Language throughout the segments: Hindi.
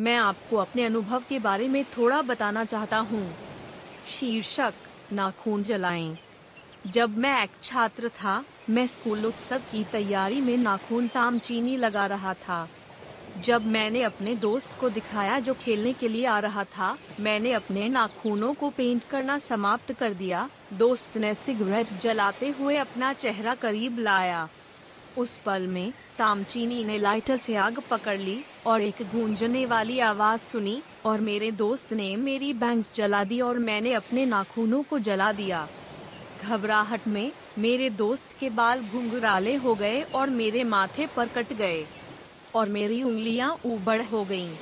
मैं आपको अपने अनुभव के बारे में थोड़ा बताना चाहता हूँ। शीर्षक नाखून जलाएँ। जब मैं एक छात्र था, मैं स्कूल उत्सव की तैयारी में नाखून ताम चीनी लगा रहा था। जब मैंने अपने दोस्त को दिखाया जो खेलने के लिए आ रहा था, मैंने अपने नाखूनों को पेंट करना समाप्त कर दिया। दोस्त ने सिगरेट जलाते हुए अपना चेहरा करीब लाया। उस पल में तामचीनी ने लाइटर से आग पकड़ ली और एक गूंजने वाली आवाज़ सुनी और मेरे दोस्त ने मेरी बैंग्स जला दी और मैंने अपने नाखूनों को जला दिया। घबराहट में मेरे दोस्त के बाल घुंघराले हो गए और मेरे माथे पर कट गए और मेरी उंगलियाँ उबड़ हो गईं।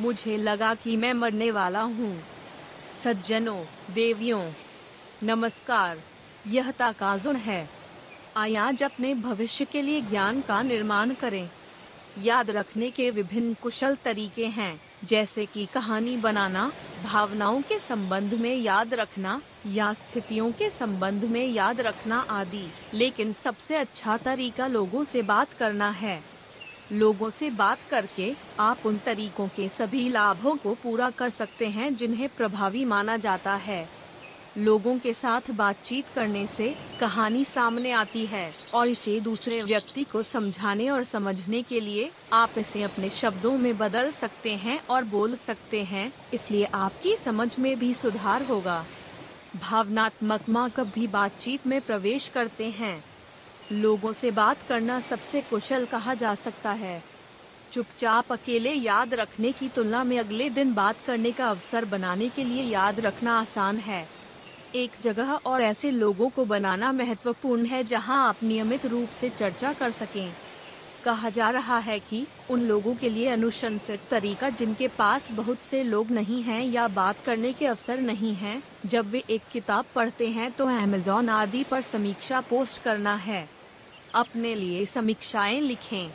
मुझे लगा कि मैं मरने वाला हूँ। सज्जनों, देवियों, नमस्कार, यह ताकाजुन है। आज अपने भविष्य के लिए ज्ञान का निर्माण करें। याद रखने के विभिन्न कुशल तरीके हैं, जैसे कि कहानी बनाना, भावनाओं के संबंध में याद रखना या स्थितियों के संबंध में याद रखना आदि। लेकिन सबसे अच्छा तरीका लोगों से बात करना है। लोगों से बात करके आप उन तरीकों के सभी लाभों को पूरा कर सकते हैं जिन्हें प्रभावी माना जाता है। लोगों के साथ बातचीत करने से कहानी सामने आती है और इसे दूसरे व्यक्ति को समझाने और समझने के लिए आप इसे अपने शब्दों में बदल सकते हैं और बोल सकते हैं। इसलिए आपकी समझ में भी सुधार होगा। भावनात्मक माँ कभी बातचीत में प्रवेश करते हैं। लोगों से बात करना सबसे कुशल कहा जा सकता है। चुपचाप अकेले याद रखने की तुलना में अगले दिन बात करने का अवसर बनाने के लिए याद रखना आसान है। एक जगह और ऐसे लोगों को बनाना महत्वपूर्ण है जहाँ आप नियमित रूप से चर्चा कर सकें। कहा जा रहा है कि उन लोगों के लिए अनुशंसित तरीका जिनके पास बहुत से लोग नहीं हैं या बात करने के अवसर नहीं हैं, जब वे एक किताब पढ़ते हैं तो अमेजोन आदि पर समीक्षा पोस्ट करना है। अपने लिए समीक्षाएँ लिखें।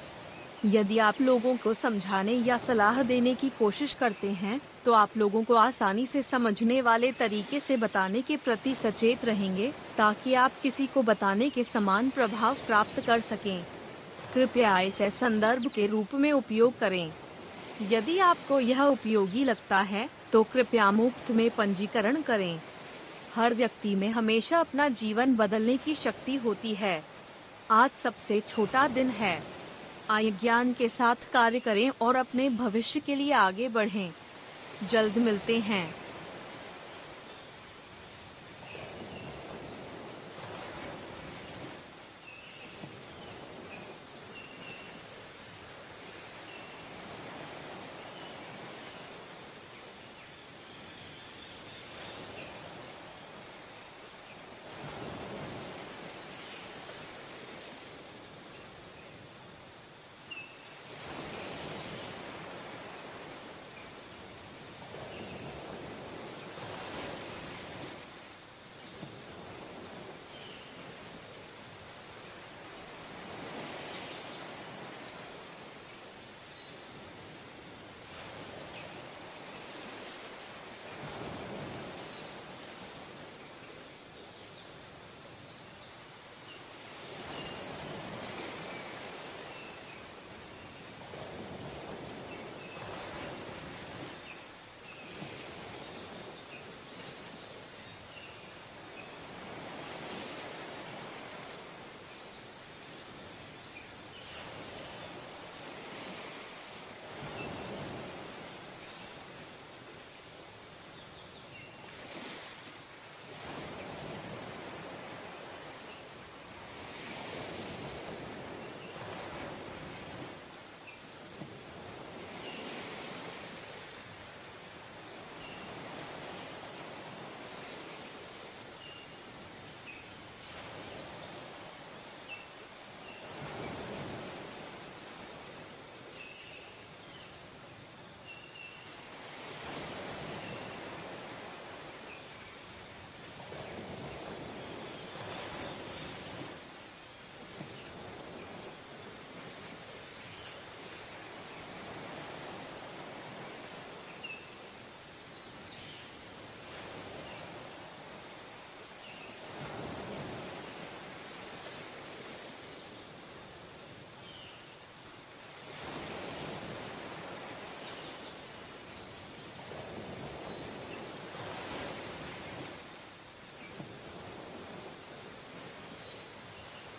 यदि आप लोगों को समझाने या सलाह देने की कोशिश करते हैं तो आप लोगों को आसानी से समझने वाले तरीके से बताने के प्रति सचेत रहेंगे, ताकि आप किसी को बताने के समान प्रभाव प्राप्त कर सकें। कृपया इसे संदर्भ के रूप में उपयोग करें। यदि आपको यह उपयोगी लगता है तो कृपया मुफ़्त में पंजीकरण करें। हर व्यक्ति में हमेशा अपना जीवन बदलने की शक्ति होती है। आज सबसे छोटा दिन है। ज्ञान के साथ कार्य करें और अपने भविष्य के लिए आगे बढ़ें। जल्द मिलते हैं।